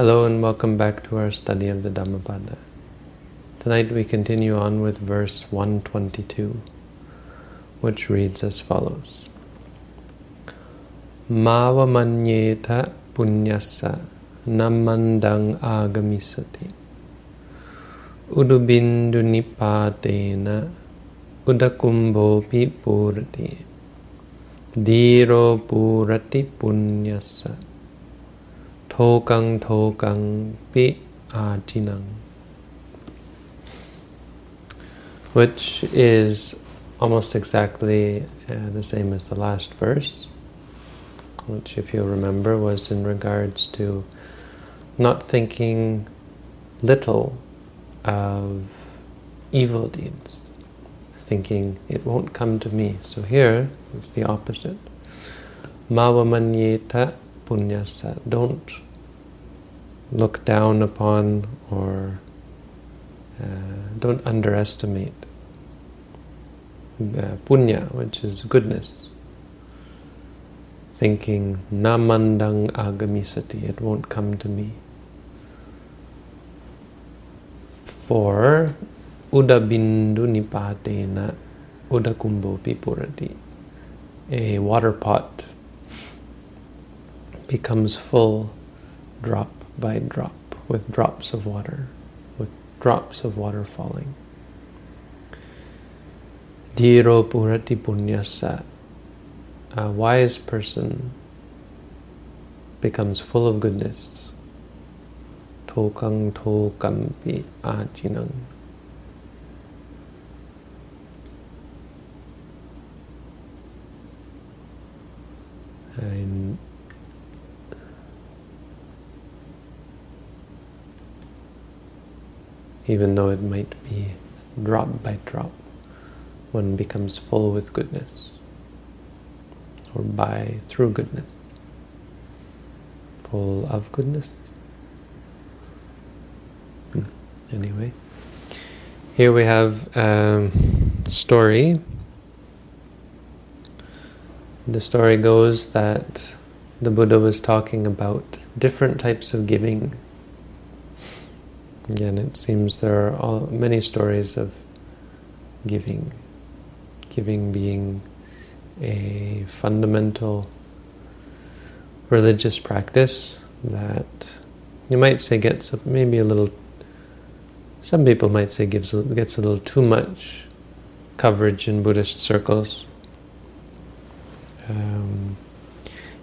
Hello and welcome back to our study of the Dhammapada. Tonight we continue on with verse 122, which reads as follows. Mava manyeta punyasa namandang agamisati udubindu nipatena udakumbhopi purati diro purati punyasa Tokang tokang pi ajinang. Which is almost exactly uh, the same as the last verse, which, if you remember, was in regards to not thinking little of evil deeds, thinking it won't come to me. So here, it's the opposite. Mavamanyeta punyasa. Don't look down upon or uh, don't underestimate uh, punya, which is goodness. Thinking namandang agamisati, it won't come to me. For udabindu nipatena udakumbo pipurati, a water pot becomes full drop by drop, with drops of water, with drops of water falling. Dhiro purati punyasa. A wise person becomes full of goodness. Tokang tokampi ajinang. And even though it might be drop by drop, one becomes full with goodness, or by through goodness, full of goodness. Hmm. Anyway, here we have a story. The story goes that the Buddha was talking about different types of giving Again, it seems there are all, many stories of giving. Giving being a fundamental religious practice that you might say gets maybe a little, some people might say gives gets a little too much coverage in Buddhist circles. Um,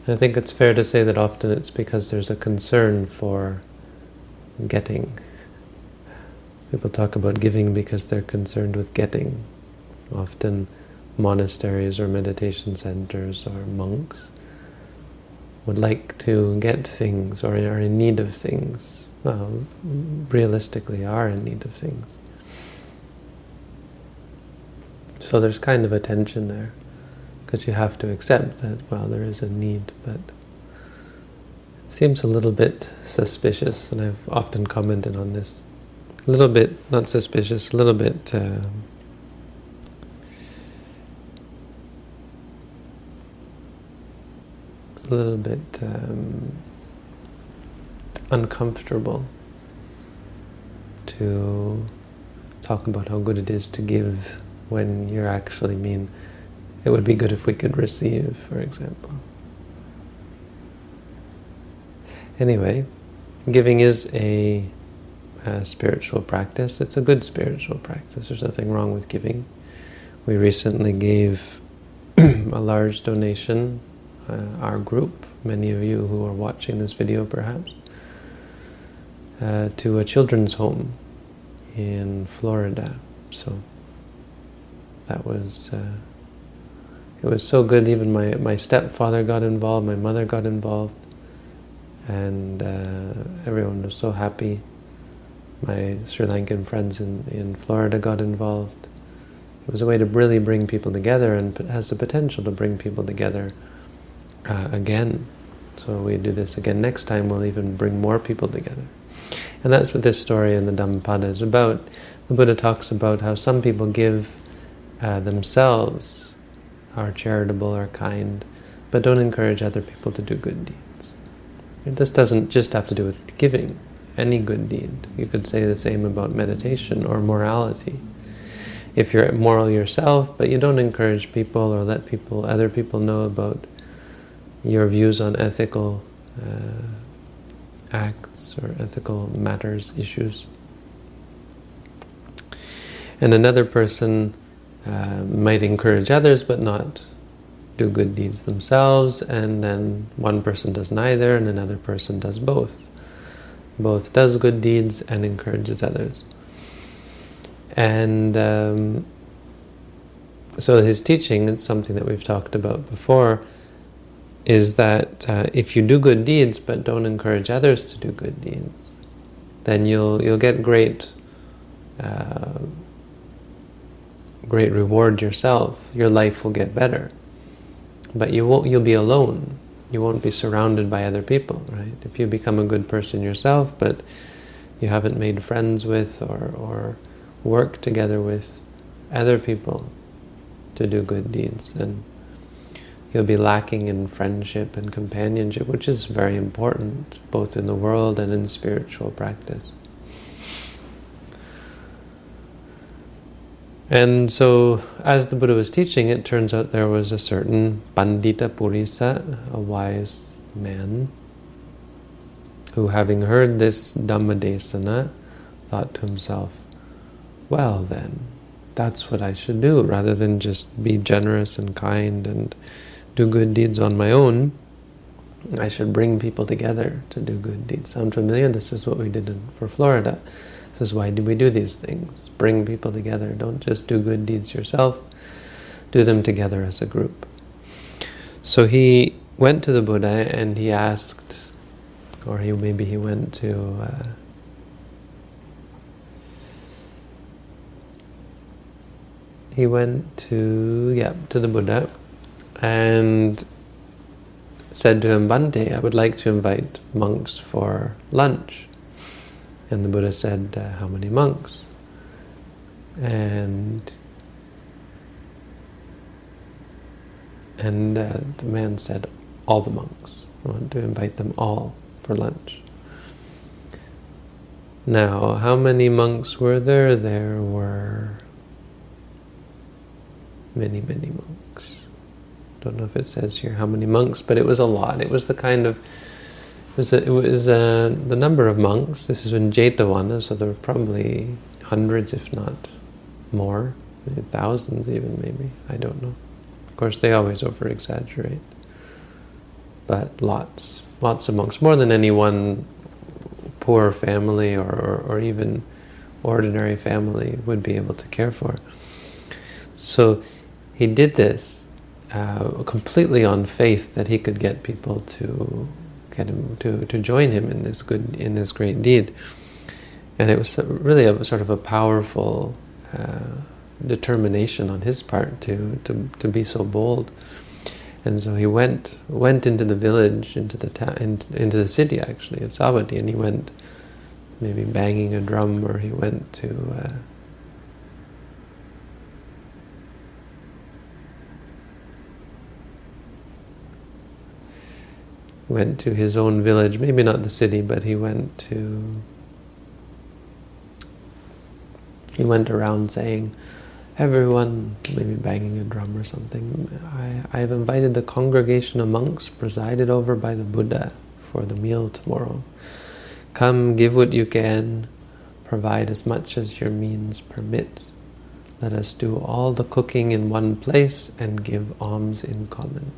I think it's fair to say that often it's because there's a concern for getting People talk about giving because they're concerned with getting. Often monasteries or meditation centers or monks would like to get things or are in need of things. Realistically are in need of things. So there's kind of a tension there because you have to accept that, well, there is a need, but it seems a little bit suspicious, and I've often commented on this a little bit, not suspicious, a little bit uh, a little bit um, uncomfortable to talk about how good it is to give when you're actually mean it would be good if we could receive, for example. Anyway, giving is a spiritual practice. It's a good spiritual practice. There's nothing wrong with giving. We recently gave a large donation, uh, our group, many of you who are watching this video perhaps, uh, to a children's home in Florida. So that was uh, it was so good. Even my my stepfather got involved, my mother got involved, and uh, everyone was so happy my Sri Lankan friends in, in Florida got involved. It was a way to really bring people together and has the potential to bring people together uh, again. So we do this again next time, we'll even bring more people together. And that's what this story in the Dhammapada is about. The Buddha talks about how some people give uh, themselves, are charitable, are kind, but don't encourage other people to do good deeds. This doesn't just have to do with giving, any good deed. You could say the same about meditation or morality. If you're moral yourself, but you don't encourage people or let people, other people know about your views on ethical uh, acts or ethical matters, issues. And another person uh, might encourage others but not do good deeds themselves, and then one person does neither and another person does both. Both does good deeds and encourages others. And um, so his teaching, it's something that we've talked about before, is that uh, if you do good deeds but don't encourage others to do good deeds, then you'll you'll get great uh, great reward yourself. Your life will get better, but you won't. You'll be alone. You won't be surrounded by other people, right? If you become a good person yourself, but you haven't made friends with or or work together with other people to do good deeds, then you'll be lacking in friendship and companionship, which is very important, both in the world and in spiritual practice. And so, as the Buddha was teaching, it turns out there was a certain Pandita Purisa, a wise man, who having heard this Dhammadesana, thought to himself, well then, that's what I should do, rather than just be generous and kind and do good deeds on my own, I should bring people together to do good deeds. Sound familiar? This is what we did in, for Florida. This is why do we do these things? Bring people together. Don't just do good deeds yourself. Do them together as a group. So he went to the Buddha and he asked, or he maybe he went to uh, he went to yeah to the Buddha and said to him, Bhante, I would like to invite monks for lunch. And the Buddha said, uh, how many monks? And and uh, the man said, all the monks. I want to invite them all for lunch. Now, how many monks were there? There were many, many monks don't know if it says here how many monks, but it was a lot. It was the kind of was, it was uh, the number of monks. This is in Jetavana, so there were probably hundreds, if not more, thousands even, maybe. I don't know. Of course, they always over-exaggerate. But lots, lots of monks, more than any one poor family or, or, or even ordinary family would be able to care for. So he did this uh, completely on faith that he could get people to get him to, to join him in this good in this great deed. And it was really a sort of a powerful uh, determination on his part to, to to be so bold. And so he went went into the village, into the into, into the city actually of Savatthi, and he went maybe banging a drum, or he went to uh, went to his own village, maybe not the city, but he went to, he went around saying, everyone, maybe banging a drum or something, I, I have invited the congregation of monks presided over by the Buddha for the meal tomorrow. Come, give what you can, provide as much as your means permit. Let us do all the cooking in one place and give alms in common.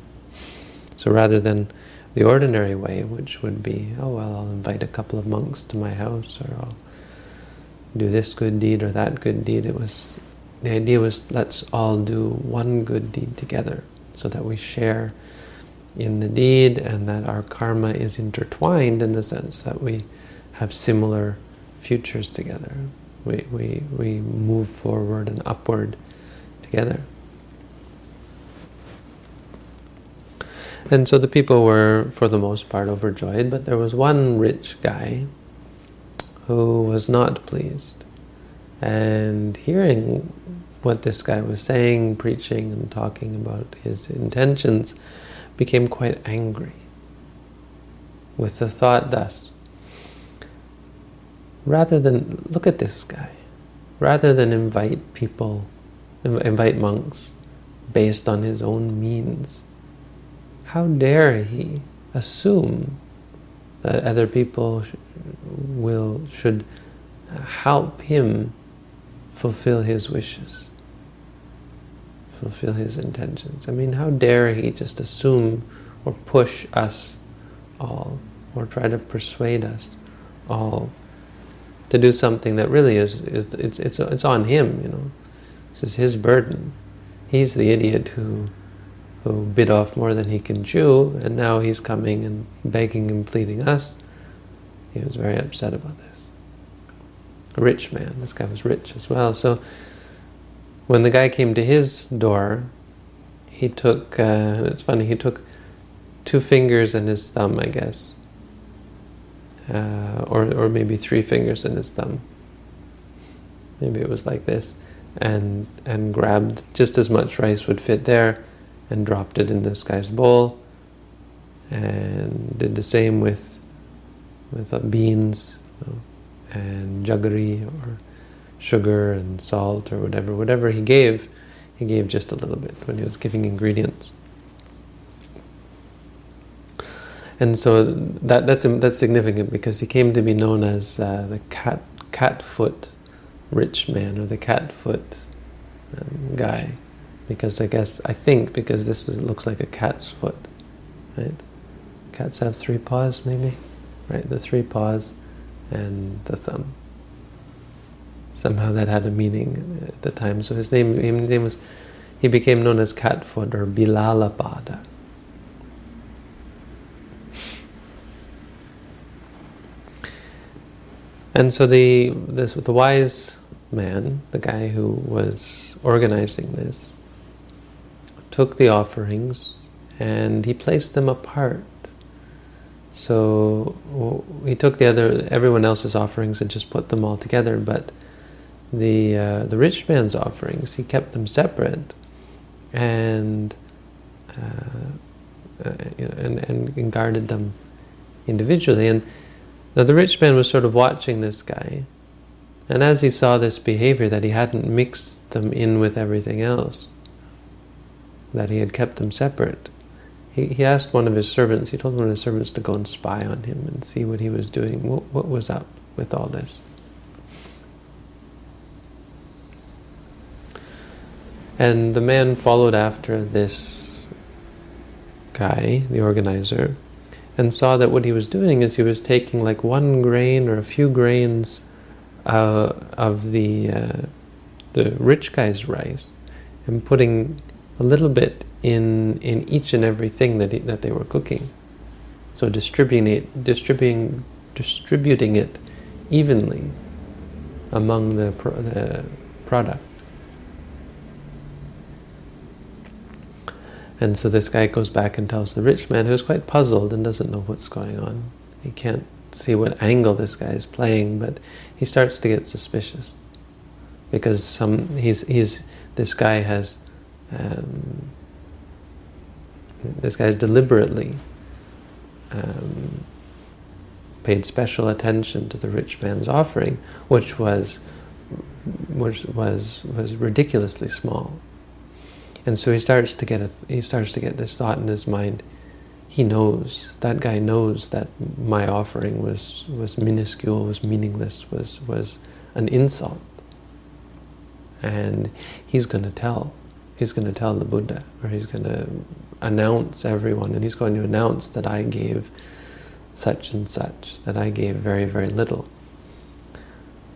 So rather than the ordinary way, which would be, oh well, I'll invite a couple of monks to my house, or I'll do this good deed or that good deed. It was the idea was let's all do one good deed together, so that we share in the deed, and that our karma is intertwined in the sense that we have similar futures together. We we we move forward and upward together. And so the people were, for the most part, overjoyed, but there was one rich guy who was not pleased. And hearing what this guy was saying, preaching and talking about his intentions, became quite angry. with the thought thus rather than look at this guy, rather than invite people, invite monks based on his own means, how dare he assume that other people sh will should help him fulfill his wishes, fulfill his intentions. I mean, how dare he just assume or push us all, or try to persuade us all to do something that really is, is it's, it's, it's on him, you know. This is his burden. He's the idiot who, who bit off more than he can chew, and now he's coming and begging and pleading us. He was very upset about this. A rich man. This guy was rich as well. So when the guy came to his door, he took, uh, it's funny, he took two fingers and his thumb, I guess, uh, or, or maybe three fingers and his thumb. Maybe it was like this, and, and grabbed just as much rice would fit there and dropped it in this guy's bowl and did the same with with uh, beans you know, and jaggery or sugar and salt or whatever. Whatever he gave he gave just a little bit when he was giving ingredients. And so that that's that's significant because he came to be known as uh, the cat cat foot rich man or the cat foot um, guy, because I guess I think because this is, looks like a cat's foot, right? Cats have three paws, maybe, right? The three paws and the thumb. Somehow that had a meaning at the time. So his name, his name was, he became known as Catfoot or Bilalapada. And so the this the wise man, the guy who was organizing this, took the offerings and he placed them apart. So he took the other everyone else's offerings and just put them all together, but the uh, the rich man's offerings he kept them separate. And uh, uh, and, and guarded them individually. And now the rich man was sort of watching this guy, and as he saw this behavior that he hadn't mixed them in with everything else, that he had kept them separate, he, he asked one of his servants, he told one of his servants to go and spy on him and see what he was doing, what, what was up with all this. And the man followed after this guy, the organizer, and saw that what he was doing is he was taking like one grain or a few grains uh, of the uh, the rich guy's rice and putting a little bit in in each and everything that he, that they were cooking. So distributing it, distributing distributing it evenly among the, pro the product. And so this guy goes back and tells the rich man, who's quite puzzled and doesn't know what's going on. He can't see what angle this guy is playing, but he starts to get suspicious because some he's he's this guy has um, this guy deliberately um, paid special attention to the rich man's offering, which was which was was ridiculously small. And so he starts to get a he starts to get this thought in his mind. He knows that guy knows that my offering was was minuscule, was meaningless, was was an insult, and he's going to tell. He's going to tell the Buddha, or he's going to announce everyone, and he's going to announce that I gave such and such, that I gave very very little.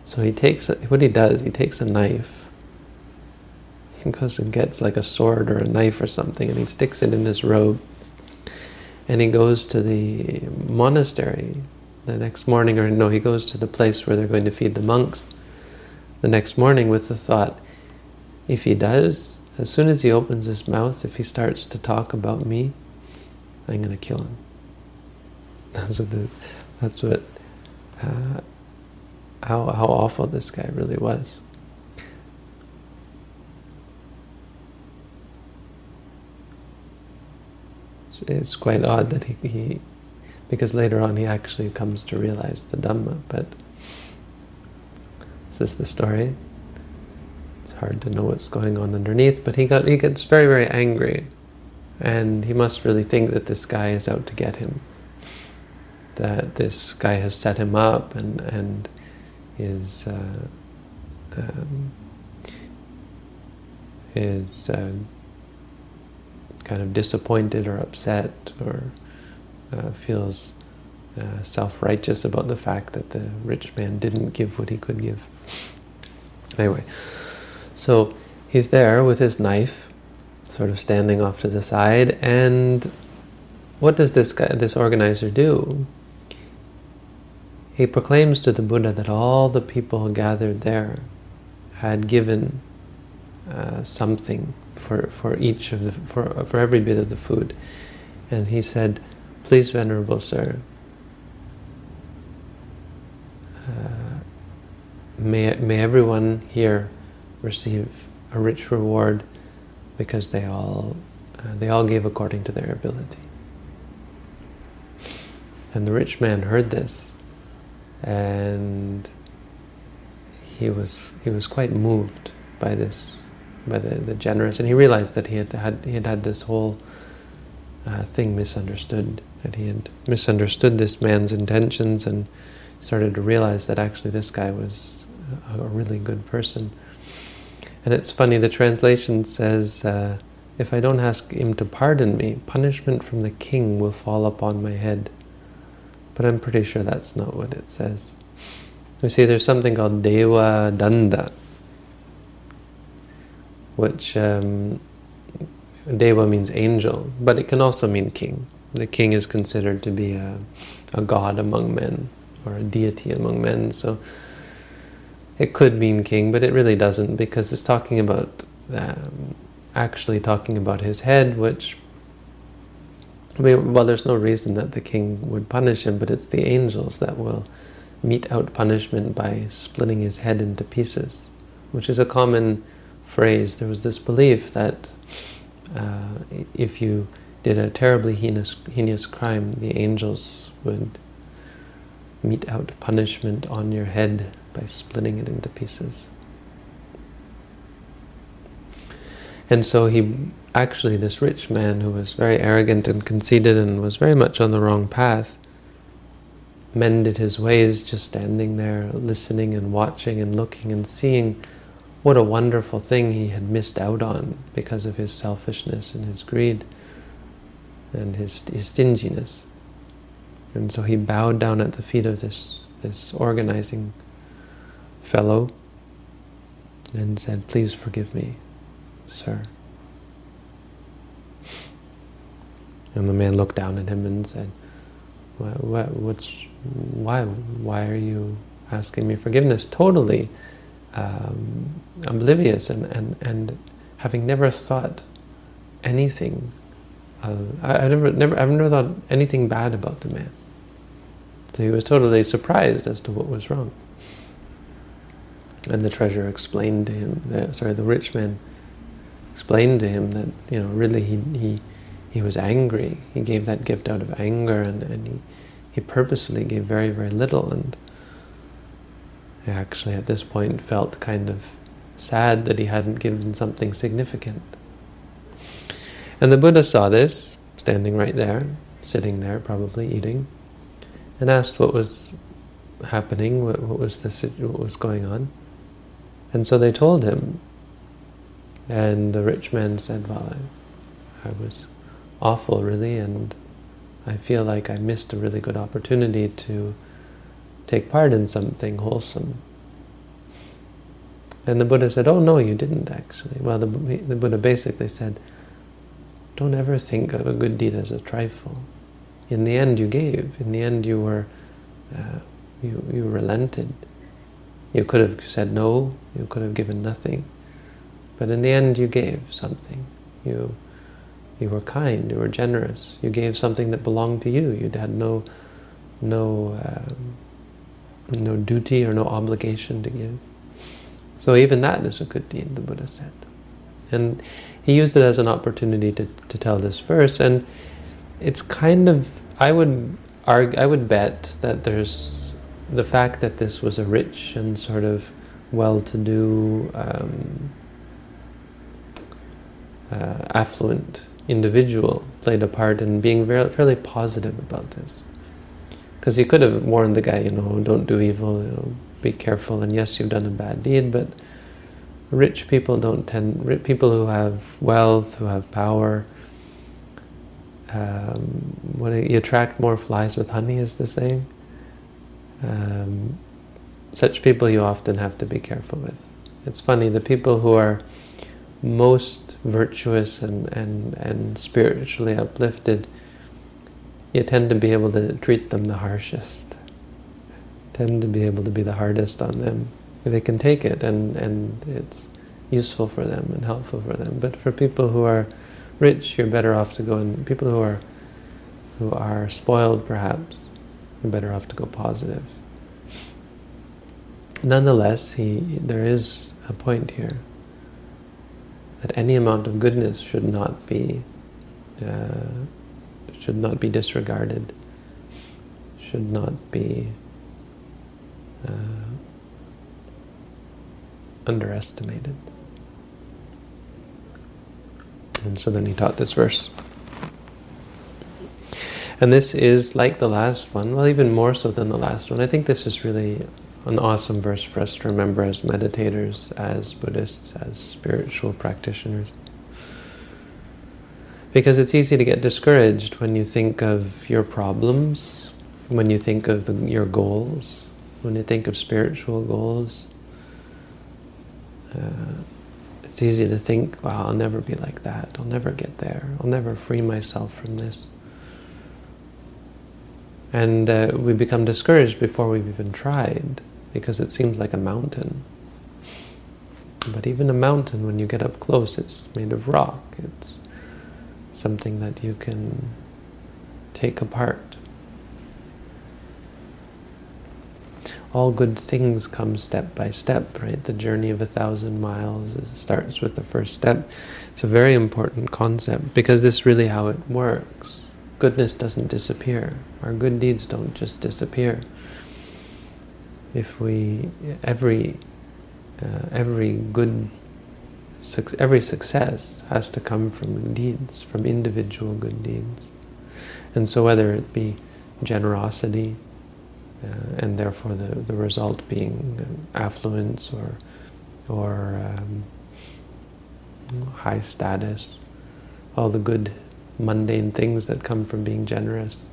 So he takes what he does. He takes a knife and goes and gets like a sword or a knife or something and he sticks it in his robe. And he goes to the monastery the next morning, or no, he goes to the place where they're going to feed the monks the next morning with the thought, if he does, as soon as he opens his mouth, if he starts to talk about me, I'm going to kill him. That's what, the, that's what uh, how, how awful this guy really was. it's quite odd that he, he because later on he actually comes to realize the Dhamma. But this is the story. Hard to know what's going on underneath, but he got he gets very very angry, and he must really think that this guy is out to get him. That this guy has set him up and and is uh, um, is uh, kind of disappointed or upset or uh, feels uh, self-righteous about the fact that the rich man didn't give what he could give. Anyway, so he's there with his knife, sort of standing off to the side, and what does this guy, this organizer do? He proclaims to the Buddha that all the people gathered there had given uh, something for, for each of the for for every bit of the food, and he said, "Please, venerable sir, uh, may may everyone here receive a rich reward because they all uh, they all gave according to their ability." And the rich man heard this, and he was he was quite moved by this, by the, the generous, and he realized that he had had he had had this whole uh, thing misunderstood, that he had misunderstood this man's intentions, and started to realize that actually this guy was a, a really good person. And it's funny, the translation says, uh, "If I don't ask him to pardon me, punishment from the king will fall upon my head." But I'm pretty sure that's not what it says. You see, there's something called Deva Danda, which um, Deva means angel, but it can also mean king. The king is considered to be a, a god among men, or a deity among men, so it could mean king, but it really doesn't, because it's talking about, um, actually talking about his head, which I mean, well, there's no reason that the king would punish him, but it's the angels that will mete out punishment by splitting his head into pieces, which is a common phrase. There was this belief that uh, if you did a terribly heinous, heinous crime, the angels would mete out punishment on your head by splitting it into pieces. And so he actually, this rich man who was very arrogant and conceited and was very much on the wrong path, mended his ways just standing there, listening and watching and looking and seeing what a wonderful thing he had missed out on because of his selfishness and his greed and his, his stinginess. And so he bowed down at the feet of this, this organizing fellow and said, Please forgive me, sir. And the man looked down at him and said, what, what, what's, why, why are you asking me forgiveness? Totally um, oblivious and, and, and having never thought anything. Uh, I, I never, never, I've never thought anything bad about the man. So he was totally surprised as to what was wrong. And the treasurer explained to him, the, sorry, the rich man explained to him that, you know, really he, he he was angry. He gave that gift out of anger and, and he, he purposefully gave very, very little. And I actually at this point felt kind of sad that he hadn't given something significant. And the Buddha saw this, standing right there, sitting there, probably eating, and asked what was happening, what, what was this, what was going on. And so they told him, and the rich man said, "Well, I, I was awful, really, and I feel like I missed a really good opportunity to take part in something wholesome. And the Buddha said, oh no, you didn't actually. Well, the, the Buddha basically said, don't ever think of a good deed as a trifle. In the end, you gave. In the end, you were, uh, you, you relented. You could have said no, you could have given nothing. But in the end, you gave something. You you were kind, you were generous, you gave something that belonged to you. You had no, no, um, no duty or no obligation to give. So even that is a good deed, the Buddha said. And he used it as an opportunity to, to tell this verse. And it's kind of, I would argue, I would bet that there's the fact that this was a rich and sort of well-to-do, um, uh, affluent individual played a part in being very, fairly positive about this. Because he could have warned the guy, you know, don't do evil, you know, be careful, and yes, you've done a bad deed, but rich people don't tend, people who have wealth, who have power, um, when you attract more flies with honey is the saying. Um, such people you often have to be careful with. It's funny, the people who are most virtuous and, and, and spiritually uplifted, you tend to be able to treat them the harshest. Tend to be able to be the hardest on them. They can take it and, and it's useful for them and helpful for them. But for people who are rich, you're better off to go and people who are who are spoiled perhaps, you're better off to go positive. Nonetheless, he there is a point here that any amount of goodness should not be uh, should not be disregarded, should not be uh, underestimated. And so then he taught this verse. And this is like the last one, well, even more so than the last one. I think this is really an awesome verse for us to remember as meditators, as Buddhists, as spiritual practitioners. Because it's easy to get discouraged when you think of your problems, when you think of the, your goals, when you think of spiritual goals. Uh, it's easy to think, wow, I'll never be like that. I'll never get there. I'll never free myself from this. And uh, we become discouraged before we've even tried because it seems like a mountain. But even a mountain, when you get up close, it's made of rock. It's something that you can take apart. all good things come step by step, right? The journey of a thousand miles starts with the first step. It's a very important concept because this is really how it works. Goodness doesn't disappear. Our good deeds don't just disappear. If we, every, uh, every good, every success has to come from deeds, from individual good deeds. And so whether it be generosity, uh, and therefore the, the result being affluence or, or um, high status, all the good mundane things that come from being generous,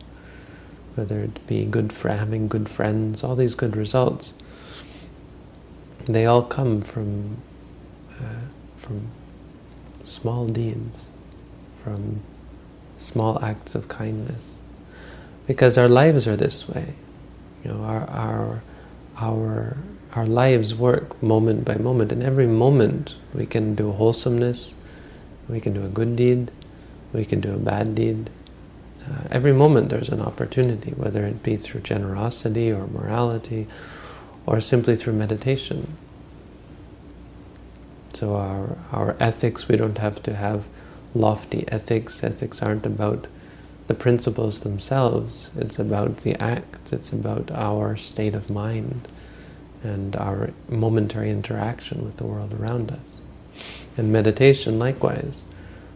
whether it be good for having good friends, all these good results, they all come from uh, from small deeds, from small acts of kindness. Because our lives are this way. You know, our our our our lives work moment by moment, and every moment we can do wholesomeness, we can do a good deed, we can do a bad deed. Uh, every moment there's an opportunity, whether it be through generosity or morality, or simply through meditation. So our our ethics, we don't have to have lofty ethics. Ethics aren't about the principles themselves. It's about the acts. It's about our state of mind and our momentary interaction with the world around us. And meditation, likewise.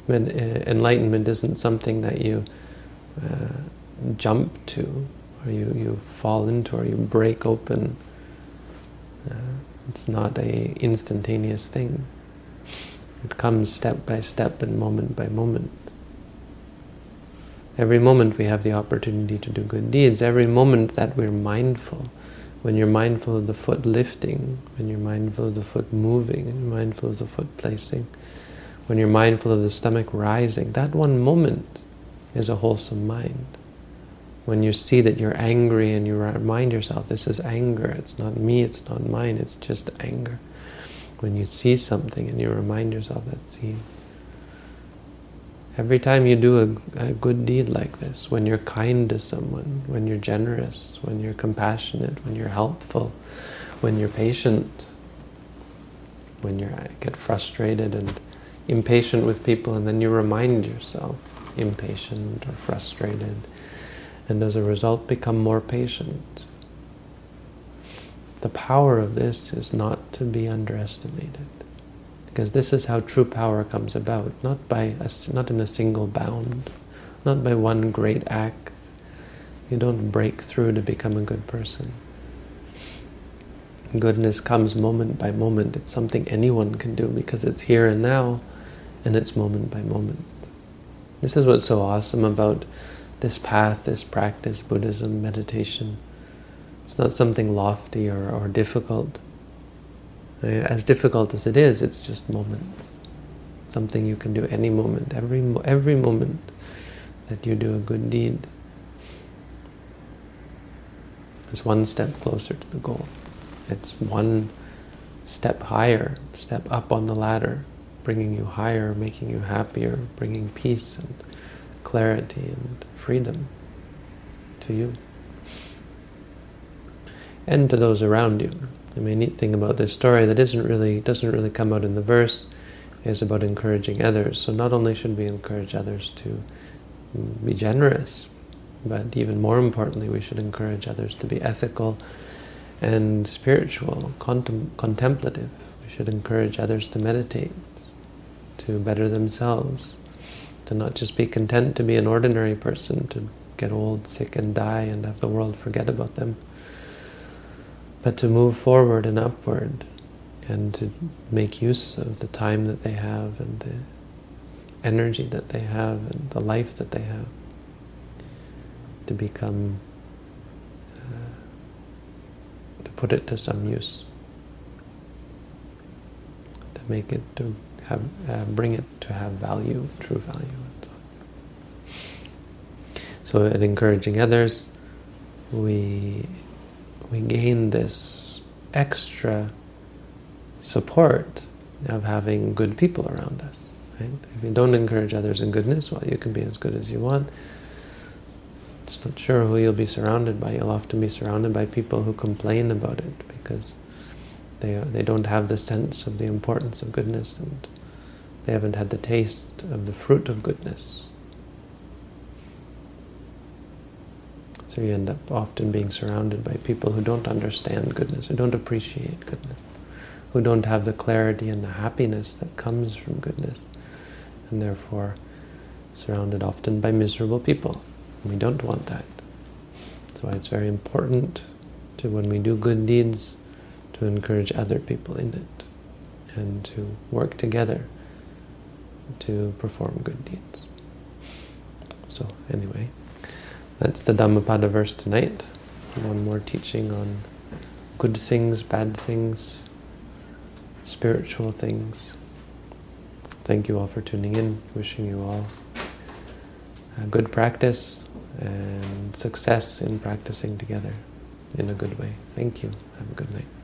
Uh, enlightenment isn't something that you uh, jump to, or you, you fall into, or you break open. Uh, it's not a instantaneous thing. It comes step by step and moment by moment. Every moment we have the opportunity to do good deeds. Every moment that we're mindful, when you're mindful of the foot lifting, when you're mindful of the foot moving, and mindful of the foot placing, when you're mindful of the stomach rising, that one moment is a wholesome mind. When you see that you're angry and you remind yourself, this is anger, it's not me, it's not mine, it's just anger. When you see something and you remind yourself that see, Every time you do a, a, good deed like this, when you're kind to someone, when you're generous, when you're compassionate, when you're helpful, when you're patient, when you get frustrated and impatient with people and then you remind yourself, impatient or frustrated, and as a result become more patient. The power of this is not to be underestimated, because this is how true power comes about, not by a, not in a single bound, not by one great act. You don't break through to become a good person. Goodness comes moment by moment. It's something anyone can do because it's here and now, and it's moment by moment. This is what's so awesome about this path, this practice, Buddhism, meditation. It's not something lofty or, or difficult. As difficult as it is, it's just moments. something you can do any moment, every every moment that you do a good deed is one step closer to the goal. It's one step higher, step up on the ladder, bringing you higher, making you happier, bringing peace and clarity and freedom to you and to those around you. The main neat thing about this story that isn't really doesn't really come out in the verse is about encouraging others. So not only should we encourage others to be generous, but even more importantly, we should encourage others to be ethical and spiritual, contem contemplative. We should encourage others to meditate, to better themselves, to not just be content to be an ordinary person, to get old, sick, and die, and have the world forget about them, but to move forward and upward, and to make use of the time that they have, and the energy that they have, and the life that they have, to become uh, to put it to some use, to make it to have, uh, bring it to have value, true value. So, in encouraging others, we we gain this extra support of having good people around us. Right? If you don't encourage others in goodness, well, you can be as good as you want. It's not sure who you'll be surrounded by. You'll often be surrounded by people who complain about it because they, they don't have the sense of the importance of goodness and they haven't had the taste of the fruit of goodness. So you end up often being surrounded by people who don't understand goodness, who don't appreciate goodness, who don't have the clarity and the happiness that comes from goodness, and therefore surrounded often by miserable people. We don't want that. That's why it's very important to, when we do good deeds, to encourage other people in it and to work together to perform good deeds. So anyway, that's the Dhammapada verse tonight. One more teaching on good things, bad things, spiritual things. Thank you all for tuning in. Wishing you all a good practice and success in practicing together in a good way. Thank you. Have a good night.